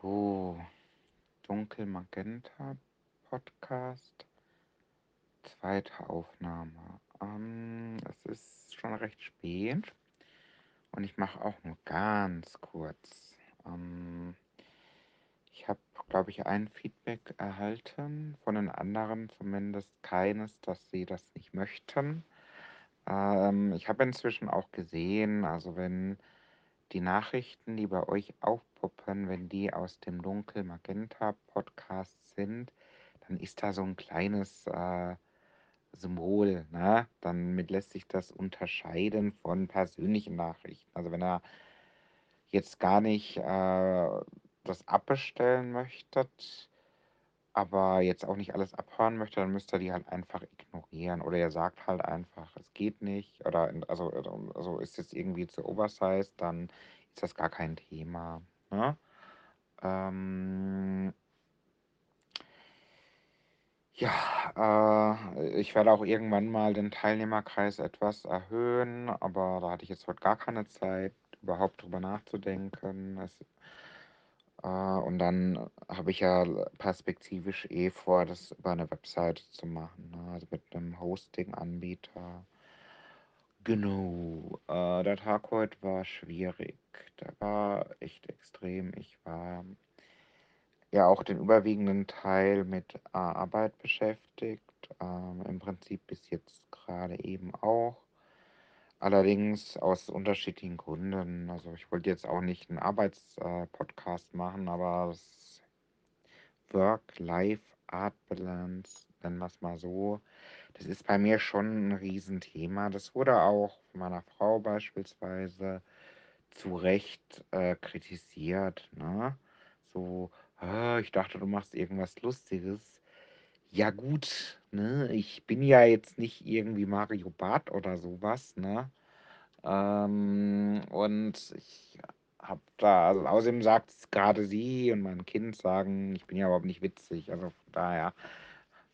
So, Dunkel Magenta Podcast. Zweite Aufnahme. Ähm, es ist schon recht spät und ich mache auch nur ganz kurz. Ähm, ich habe, glaube ich, ein Feedback erhalten, von den anderen zumindest keines, dass sie das nicht möchten. Ähm, ich habe inzwischen auch gesehen, also wenn die Nachrichten, die bei euch aufpoppen, wenn die aus dem Dunkel Magenta Podcast sind, dann ist da so ein kleines äh, Symbol, ne? Damit lässt sich das unterscheiden von persönlichen Nachrichten. Also wenn ihr jetzt gar nicht äh, das abbestellen möchtet, aber jetzt auch nicht alles abhören möchte, dann müsst ihr die halt einfach ignorieren. Oder ihr sagt halt einfach, es geht nicht. Oder also, also ist jetzt irgendwie zu oversized, dann ist das gar kein Thema. Ne? Ähm, ja, äh, ich werde auch irgendwann mal den Teilnehmerkreis etwas erhöhen, aber da hatte ich jetzt heute gar keine Zeit, überhaupt drüber nachzudenken. Es, äh, und dann habe ich ja perspektivisch eh vor, das über eine Webseite zu machen, ne? also mit einem Hosting-Anbieter. Genau, äh, der Tag heute war schwierig. Der war echt extrem. Ich war ja auch den überwiegenden Teil mit äh, Arbeit beschäftigt. Ähm, Im Prinzip bis jetzt gerade eben auch. Allerdings aus unterschiedlichen Gründen. Also ich wollte jetzt auch nicht einen Arbeitspodcast äh, machen, aber Work-Life-Art-Balance, nennen wir es mal so, das ist bei mir schon ein Riesenthema. Das wurde auch von meiner Frau beispielsweise zu Recht äh, kritisiert. Ne? So, ah, ich dachte, du machst irgendwas Lustiges. Ja gut, ne? Ich bin ja jetzt nicht irgendwie Mario Barth oder sowas, ne? Ähm, und ich habe da, also außerdem sagt gerade sie und mein Kind sagen, ich bin ja überhaupt nicht witzig. Also von daher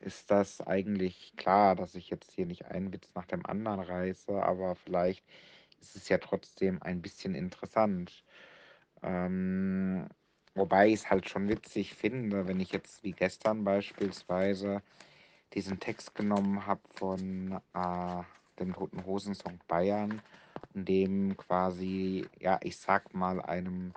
ist das eigentlich klar, dass ich jetzt hier nicht einen Witz nach dem anderen reiße, aber vielleicht ist es ja trotzdem ein bisschen interessant. Ähm, wobei ich es halt schon witzig finde, wenn ich jetzt wie gestern beispielsweise diesen Text genommen habe von äh, dem Toten Hosen-Song Bayern und dem quasi, ja, ich sag mal, einem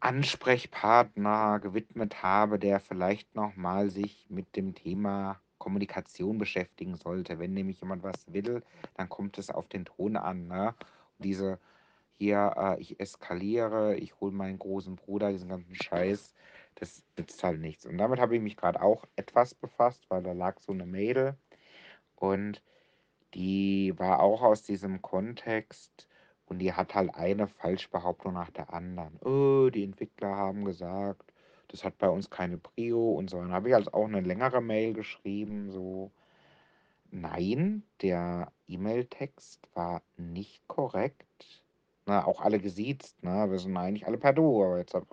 Ansprechpartner gewidmet habe, der vielleicht nochmal sich mit dem Thema Kommunikation beschäftigen sollte. Wenn nämlich jemand was will, dann kommt es auf den Ton an. Ne? Und diese hier, äh, ich eskaliere, ich hole meinen großen Bruder, diesen ganzen Scheiß, das nützt halt nichts. Und damit habe ich mich gerade auch etwas befasst, weil da lag so eine Mail und die war auch aus diesem Kontext und die hat halt eine Falschbehauptung nach der anderen. Oh, die Entwickler haben gesagt, das hat bei uns keine Prio und so. Dann habe ich also auch eine längere Mail geschrieben, so, nein, der E-Mail-Text war nicht korrekt. Na, auch alle gesiezt, ne? Wir sind eigentlich alle per Du, aber jetzt, das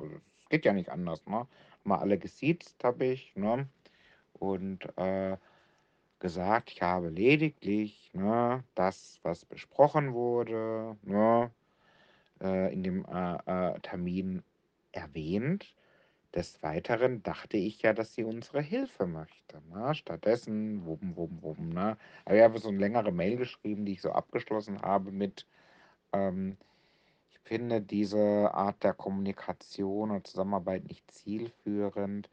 geht ja nicht anders, ne? Mal alle gesiezt habe ich, ne? Und äh, gesagt, ich habe lediglich ne, das, was besprochen wurde, ne, äh, in dem äh, äh, Termin erwähnt. Des Weiteren dachte ich ja, dass sie unsere Hilfe möchte. Ne? Stattdessen, wum, wum, wum. Ne? Aber ich habe so eine längere Mail geschrieben, die ich so abgeschlossen habe mit, ähm, finde diese Art der Kommunikation und Zusammenarbeit nicht zielführend,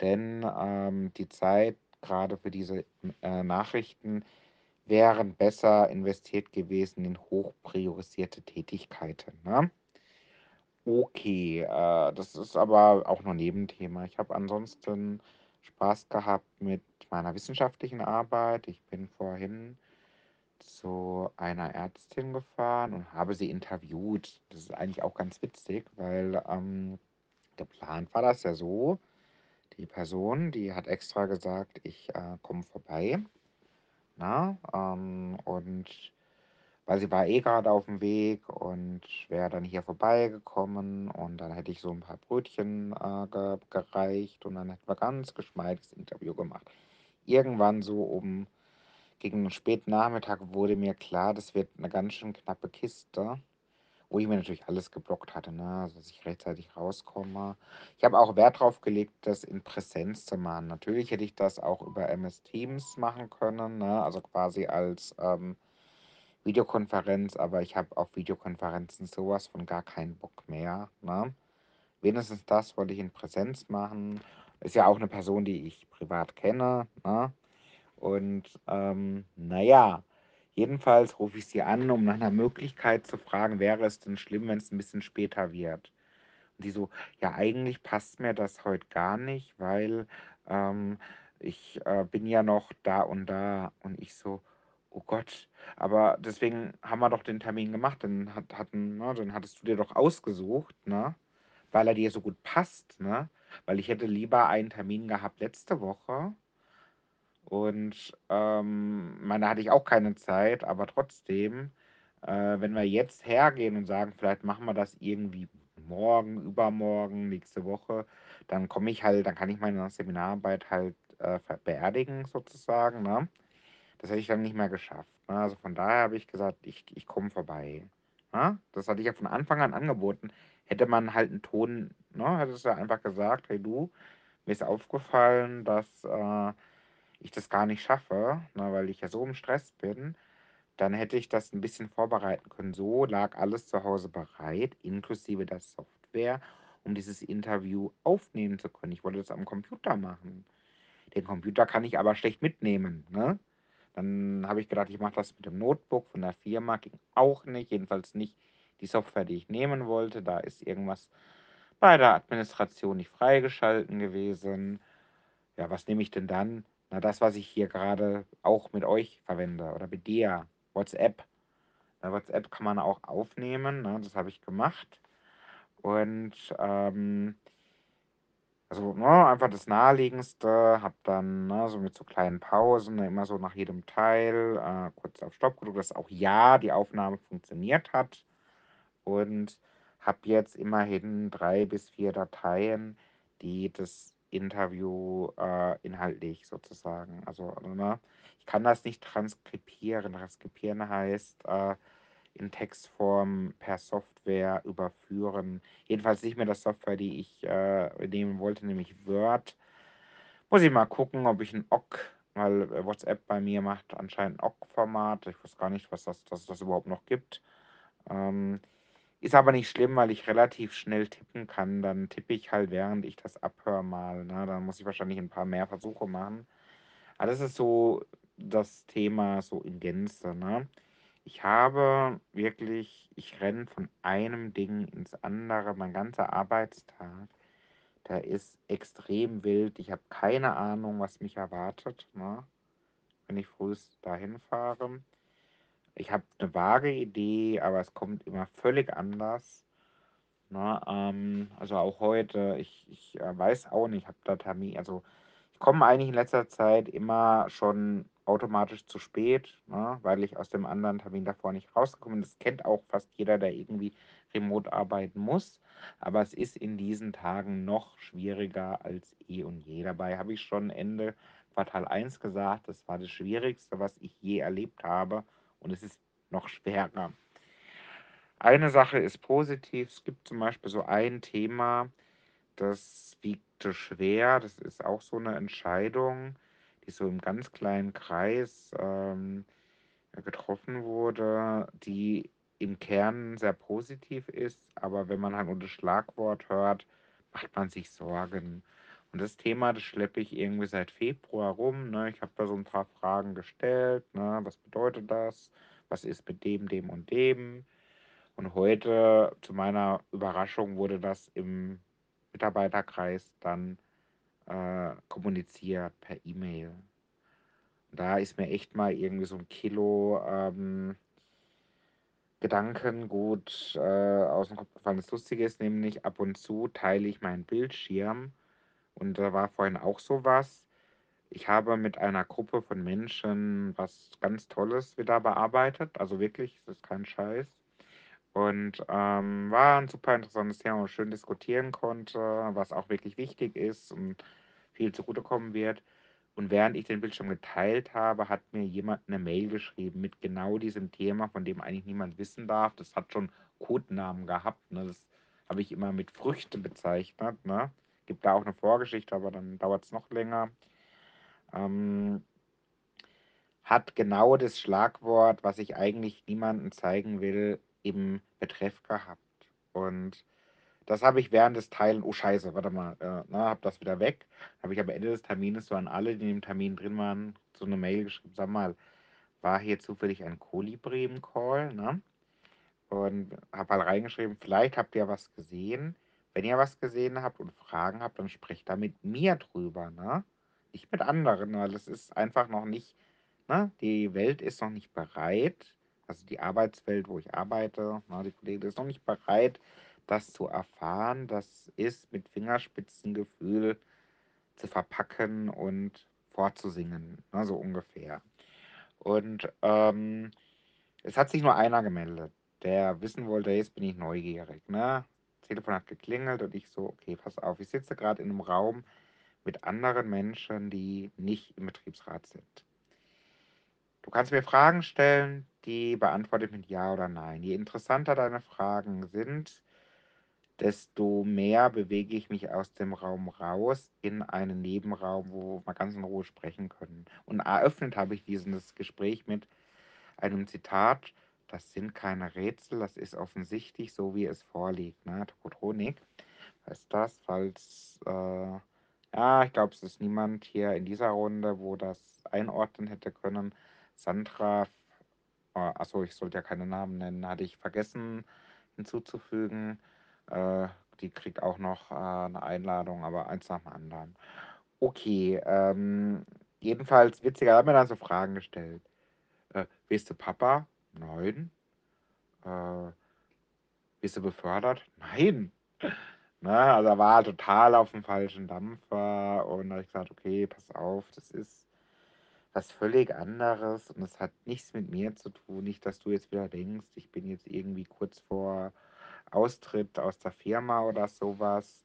denn ähm, die Zeit gerade für diese äh, Nachrichten wären besser investiert gewesen in hochpriorisierte Tätigkeiten. Ne? Okay, äh, das ist aber auch nur Nebenthema. Ich habe ansonsten Spaß gehabt mit meiner wissenschaftlichen Arbeit. Ich bin vorhin zu einer Ärztin gefahren und habe sie interviewt. Das ist eigentlich auch ganz witzig, weil ähm, geplant war das ja so. Die Person, die hat extra gesagt, ich äh, komme vorbei. Na, ähm, und weil sie war eh gerade auf dem Weg und wäre dann hier vorbeigekommen und dann hätte ich so ein paar Brötchen äh, ge gereicht und dann hätten wir ganz geschmeidiges Interview gemacht. Irgendwann so um gegen den späten Nachmittag wurde mir klar, das wird eine ganz schön knappe Kiste. Wo ich mir natürlich alles geblockt hatte, ne? Also, dass ich rechtzeitig rauskomme. Ich habe auch Wert drauf gelegt, das in Präsenz zu machen. Natürlich hätte ich das auch über MS Teams machen können, ne? Also quasi als ähm, Videokonferenz, aber ich habe auf Videokonferenzen sowas von gar keinen Bock mehr. Ne? Wenigstens das wollte ich in Präsenz machen. Ist ja auch eine Person, die ich privat kenne. Ne? Und ähm, naja, jedenfalls rufe ich sie an, um nach einer Möglichkeit zu fragen, wäre es denn schlimm, wenn es ein bisschen später wird? Und die so, ja, eigentlich passt mir das heute gar nicht, weil ähm, ich äh, bin ja noch da und da. Und ich so, oh Gott, aber deswegen haben wir doch den Termin gemacht. Den, hat, hatten, ne, den hattest du dir doch ausgesucht, ne? Weil er dir so gut passt, ne? Weil ich hätte lieber einen Termin gehabt letzte Woche. Und ähm, meine hatte ich auch keine Zeit, aber trotzdem, äh, wenn wir jetzt hergehen und sagen, vielleicht machen wir das irgendwie morgen, übermorgen, nächste Woche, dann komme ich halt, dann kann ich meine Seminararbeit halt äh, beerdigen sozusagen. Ne? Das hätte ich dann nicht mehr geschafft. Ne? Also von daher habe ich gesagt, ich, ich komme vorbei. Ne? Das hatte ich ja von Anfang an angeboten. Hätte man halt einen Ton, ne, hätte es ja einfach gesagt, hey du, mir ist aufgefallen, dass äh, ich das gar nicht schaffe, ne, weil ich ja so im Stress bin, dann hätte ich das ein bisschen vorbereiten können. So lag alles zu Hause bereit, inklusive der Software, um dieses Interview aufnehmen zu können. Ich wollte das am Computer machen. Den Computer kann ich aber schlecht mitnehmen. Ne? Dann habe ich gedacht, ich mache das mit dem Notebook von der Firma. Ging auch nicht. Jedenfalls nicht die Software, die ich nehmen wollte. Da ist irgendwas bei der Administration nicht freigeschalten gewesen. Ja, was nehme ich denn dann? Na, das, was ich hier gerade auch mit euch verwende oder mit dir. WhatsApp. Na, WhatsApp kann man auch aufnehmen. Ne? Das habe ich gemacht. Und ähm, also ne, einfach das Naheliegendste. Habe dann ne, so mit so kleinen Pausen, ne, immer so nach jedem Teil äh, kurz auf Stopp gedrückt, dass auch ja die Aufnahme funktioniert hat. Und habe jetzt immerhin drei bis vier Dateien, die das Interview äh, inhaltlich sozusagen, also ne, ich kann das nicht transkribieren. Transkribieren heißt äh, in Textform per Software überführen. Jedenfalls nicht mehr das Software, die ich äh, nehmen wollte, nämlich Word. Muss ich mal gucken, ob ich ein OGG, weil WhatsApp bei mir macht anscheinend ein OGG-Format. Ich weiß gar nicht, was das, dass das überhaupt noch gibt. Ähm, ist aber nicht schlimm, weil ich relativ schnell tippen kann. Dann tippe ich halt, während ich das abhöre mal. Ne? Dann muss ich wahrscheinlich ein paar mehr Versuche machen. Aber das ist so das Thema so in Gänze. Ne? Ich habe wirklich, ich renne von einem Ding ins andere, mein ganzer Arbeitstag. Der ist extrem wild. Ich habe keine Ahnung, was mich erwartet, ne? wenn ich frühst dahin fahre. Ich habe eine vage Idee, aber es kommt immer völlig anders. Ne? Ähm, also auch heute, ich, ich äh, weiß auch nicht, ich habe da Termin, also ich komme eigentlich in letzter Zeit immer schon automatisch zu spät, ne? weil ich aus dem anderen Termin davor nicht rausgekommen bin. Das kennt auch fast jeder, der irgendwie remote arbeiten muss. Aber es ist in diesen Tagen noch schwieriger als eh und je. Dabei habe ich schon Ende Quartal 1 gesagt, das war das Schwierigste, was ich je erlebt habe. Und es ist noch schwerer. Eine Sache ist positiv. Es gibt zum Beispiel so ein Thema, das wiegte schwer. Das ist auch so eine Entscheidung, die so im ganz kleinen Kreis ähm, getroffen wurde, die im Kern sehr positiv ist. Aber wenn man halt nur das Schlagwort hört, macht man sich Sorgen. Und das Thema, das schleppe ich irgendwie seit Februar rum. Ne? Ich habe da so ein paar Fragen gestellt. Ne? Was bedeutet das? Was ist mit dem, dem und dem? Und heute, zu meiner Überraschung, wurde das im Mitarbeiterkreis dann äh, kommuniziert per E-Mail. Da ist mir echt mal irgendwie so ein Kilo ähm, Gedankengut äh, aus dem Kopf gefallen. Das Lustige ist nämlich, ab und zu teile ich meinen Bildschirm und da war vorhin auch sowas. Ich habe mit einer Gruppe von Menschen was ganz Tolles wieder bearbeitet. Also wirklich, das ist kein Scheiß. Und ähm, war ein super interessantes Thema, wo man schön diskutieren konnte, was auch wirklich wichtig ist und viel zugutekommen wird. Und während ich den Bildschirm geteilt habe, hat mir jemand eine Mail geschrieben mit genau diesem Thema, von dem eigentlich niemand wissen darf. Das hat schon Codenamen gehabt. Ne? Das habe ich immer mit Früchte bezeichnet. Ne? Gibt da auch eine Vorgeschichte, aber dann dauert es noch länger. Ähm, hat genau das Schlagwort, was ich eigentlich niemandem zeigen will, im Betreff gehabt. Und das habe ich während des Teilen, oh Scheiße, warte mal, äh, na, hab das wieder weg. Habe ich am Ende des Termines so an alle, die in dem Termin drin waren, so eine Mail geschrieben, sag mal, war hier zufällig ein Kolibri im Call, ne? Und habe halt reingeschrieben, vielleicht habt ihr was gesehen. Wenn ihr was gesehen habt und Fragen habt, dann sprecht da mit mir drüber, ne? Nicht mit anderen, weil es ist einfach noch nicht, ne? Die Welt ist noch nicht bereit, also die Arbeitswelt, wo ich arbeite, ne? die Kollegen ist noch nicht bereit, das zu erfahren. Das ist mit Fingerspitzengefühl zu verpacken und vorzusingen, ne? so ungefähr. Und ähm, es hat sich nur einer gemeldet, der wissen wollte, jetzt bin ich neugierig. Ne? Telefon hat geklingelt und ich so, okay, pass auf, ich sitze gerade in einem Raum mit anderen Menschen, die nicht im Betriebsrat sind. Du kannst mir Fragen stellen, die beantworte ich mit Ja oder Nein. Je interessanter deine Fragen sind, desto mehr bewege ich mich aus dem Raum raus in einen Nebenraum, wo wir ganz in Ruhe sprechen können. Und eröffnet habe ich dieses Gespräch mit einem Zitat, das sind keine Rätsel, das ist offensichtlich so, wie es vorliegt. Ne? Tokotronik heißt das, falls, äh, ja, ich glaube, es ist niemand hier in dieser Runde, wo das einordnen hätte können. Sandra, äh, achso, ich sollte ja keine Namen nennen, hatte ich vergessen hinzuzufügen. Äh, die kriegt auch noch äh, eine Einladung, aber eins nach dem anderen. Okay, ähm, jedenfalls witziger, hat mir dann so Fragen gestellt. Äh, bist du Papa? Nein. Äh, bist du befördert? Nein. Ne, also er war total auf dem falschen Dampfer und da habe ich gesagt, okay, pass auf, das ist was völlig anderes und es hat nichts mit mir zu tun. Nicht, dass du jetzt wieder denkst, ich bin jetzt irgendwie kurz vor Austritt aus der Firma oder sowas.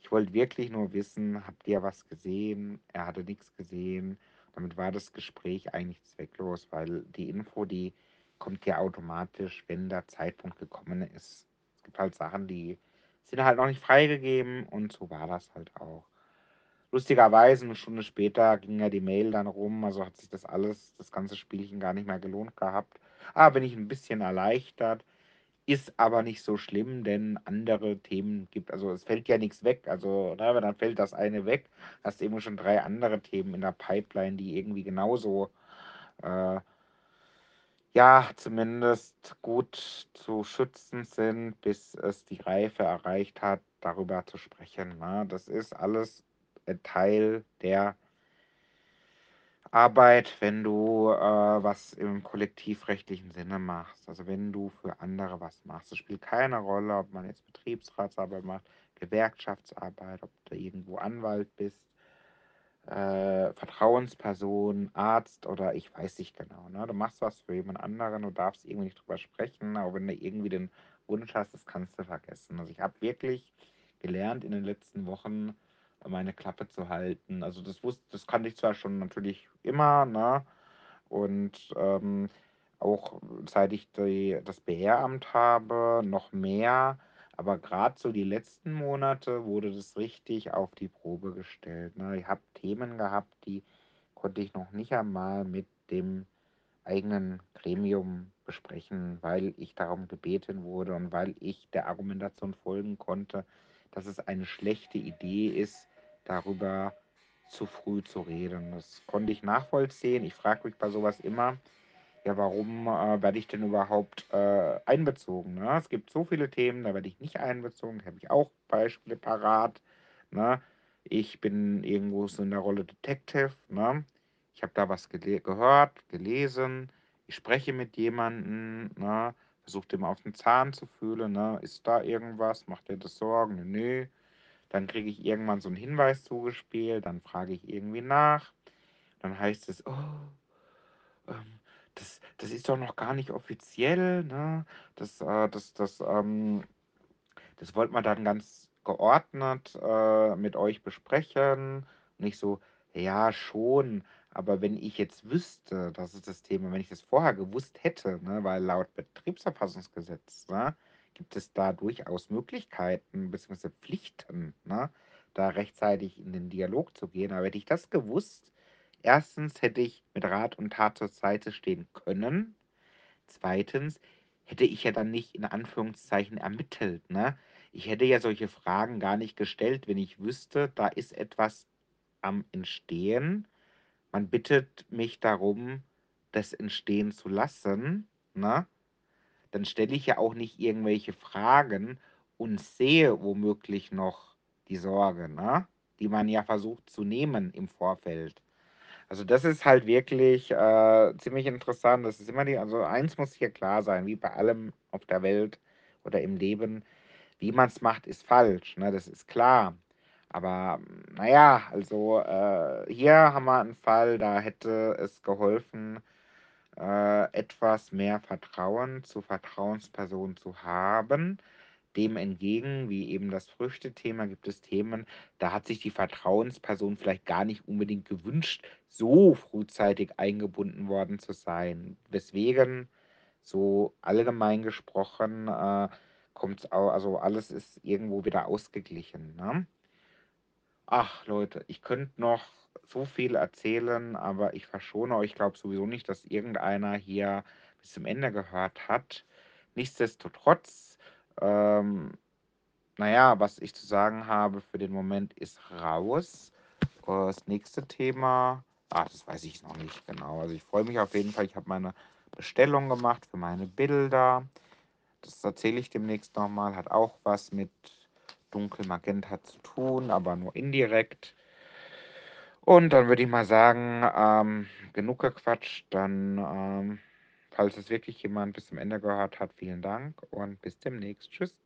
Ich wollte wirklich nur wissen, habt ihr was gesehen? Er hatte nichts gesehen. Damit war das Gespräch eigentlich zwecklos, weil die Info, die kommt ja automatisch, wenn der Zeitpunkt gekommen ist. Es gibt halt Sachen, die sind halt noch nicht freigegeben und so war das halt auch. Lustigerweise, eine Stunde später ging ja die Mail dann rum, also hat sich das alles, das ganze Spielchen gar nicht mehr gelohnt gehabt. Ah, bin ich ein bisschen erleichtert. Ist aber nicht so schlimm, denn andere Themen gibt, also es fällt ja nichts weg. Also, ne, wenn dann fällt das eine weg, hast du eben schon drei andere Themen in der Pipeline, die irgendwie genauso äh, ja, zumindest gut zu schützen sind, bis es die Reife erreicht hat, darüber zu sprechen. Ne? Das ist alles ein Teil der Arbeit, wenn du äh, was im kollektivrechtlichen Sinne machst. Also wenn du für andere was machst. Es spielt keine Rolle, ob man jetzt Betriebsratsarbeit macht, Gewerkschaftsarbeit, ob du irgendwo Anwalt bist äh, Vertrauensperson, Arzt oder ich weiß nicht genau. Ne? Du machst was für jemand anderen, du darfst irgendwie nicht drüber sprechen, aber wenn du irgendwie den Wunsch hast, das kannst du vergessen. Also ich habe wirklich gelernt in den letzten Wochen, meine Klappe zu halten. Also das wusste, das kannte ich zwar schon natürlich immer, ne? Und ähm, auch seit ich die, das BR-Amt habe, noch mehr. Aber gerade so die letzten Monate wurde das richtig auf die Probe gestellt. Ne? Ich habe Themen gehabt, die konnte ich noch nicht einmal mit dem eigenen Gremium besprechen, weil ich darum gebeten wurde und weil ich der Argumentation folgen konnte, dass es eine schlechte Idee ist, darüber zu früh zu reden. Das konnte ich nachvollziehen. Ich frage mich bei sowas immer, ja, warum äh, werde ich denn überhaupt äh, einbezogen? Ne? Es gibt so viele Themen, da werde ich nicht einbezogen. Da habe ich auch Beispiele parat. Ne? Ich bin irgendwo so in der Rolle Detective. Ne? Ich habe da was gele gehört, gelesen. Ich spreche mit jemandem, ne? versuche dem auf den Zahn zu fühlen. Ne? Ist da irgendwas? Macht er das Sorgen? Nö. nö. Dann kriege ich irgendwann so einen Hinweis zugespielt. Dann frage ich irgendwie nach. Dann heißt es, oh, ähm, das, das ist doch noch gar nicht offiziell, ne? Das, äh, das, das, ähm, das wollte man dann ganz geordnet äh, mit euch besprechen. Nicht so, Ja, schon. Aber wenn ich jetzt wüsste, das ist das Thema, wenn ich das vorher gewusst hätte, ne, weil laut Betriebsverfassungsgesetz, ne, gibt es da durchaus Möglichkeiten bzw. Pflichten, ne, da rechtzeitig in den Dialog zu gehen. Aber hätte ich das gewusst, erstens hätte ich mit Rat und Tat zur Seite stehen können. Zweitens hätte ich ja dann nicht in Anführungszeichen ermittelt, ne? Ich hätte ja solche Fragen gar nicht gestellt, wenn ich wüsste, da ist etwas am Entstehen. Man bittet mich darum, das entstehen zu lassen, ne? Dann stelle ich ja auch nicht irgendwelche Fragen und sehe womöglich noch die Sorge, ne? Die man ja versucht zu nehmen im Vorfeld. Also das ist halt wirklich äh, ziemlich interessant. Das ist immer die, also eins muss hier klar sein, wie bei allem auf der Welt oder im Leben, wie man es macht, ist falsch, ne? Das ist klar. Aber naja, also äh, hier haben wir einen Fall, da hätte es geholfen, äh, etwas mehr Vertrauen zu Vertrauenspersonen zu haben. Dem entgegen, wie eben das Früchtethema, gibt es Themen, da hat sich die Vertrauensperson vielleicht gar nicht unbedingt gewünscht, so frühzeitig eingebunden worden zu sein. Deswegen, so allgemein gesprochen, äh, kommt also alles ist irgendwo wieder ausgeglichen. Ne? Ach, Leute, ich könnte noch so viel erzählen, aber ich verschone euch. Glaube sowieso nicht, dass irgendeiner hier bis zum Ende gehört hat. Nichtsdestotrotz, ähm, naja, was ich zu sagen habe für den Moment ist raus. Äh, Das nächste Thema, ah, das weiß ich noch nicht genau. Also ich freue mich auf jeden Fall. Ich habe meine Bestellung gemacht für meine Bilder. Das erzähle ich demnächst nochmal. Hat auch was mit Dunkelmagenta zu tun, aber nur indirekt. Und dann würde ich mal sagen, ähm, genug gequatscht. Dann, ähm, falls es wirklich jemand bis zum Ende gehört hat, vielen Dank und bis demnächst. Tschüss.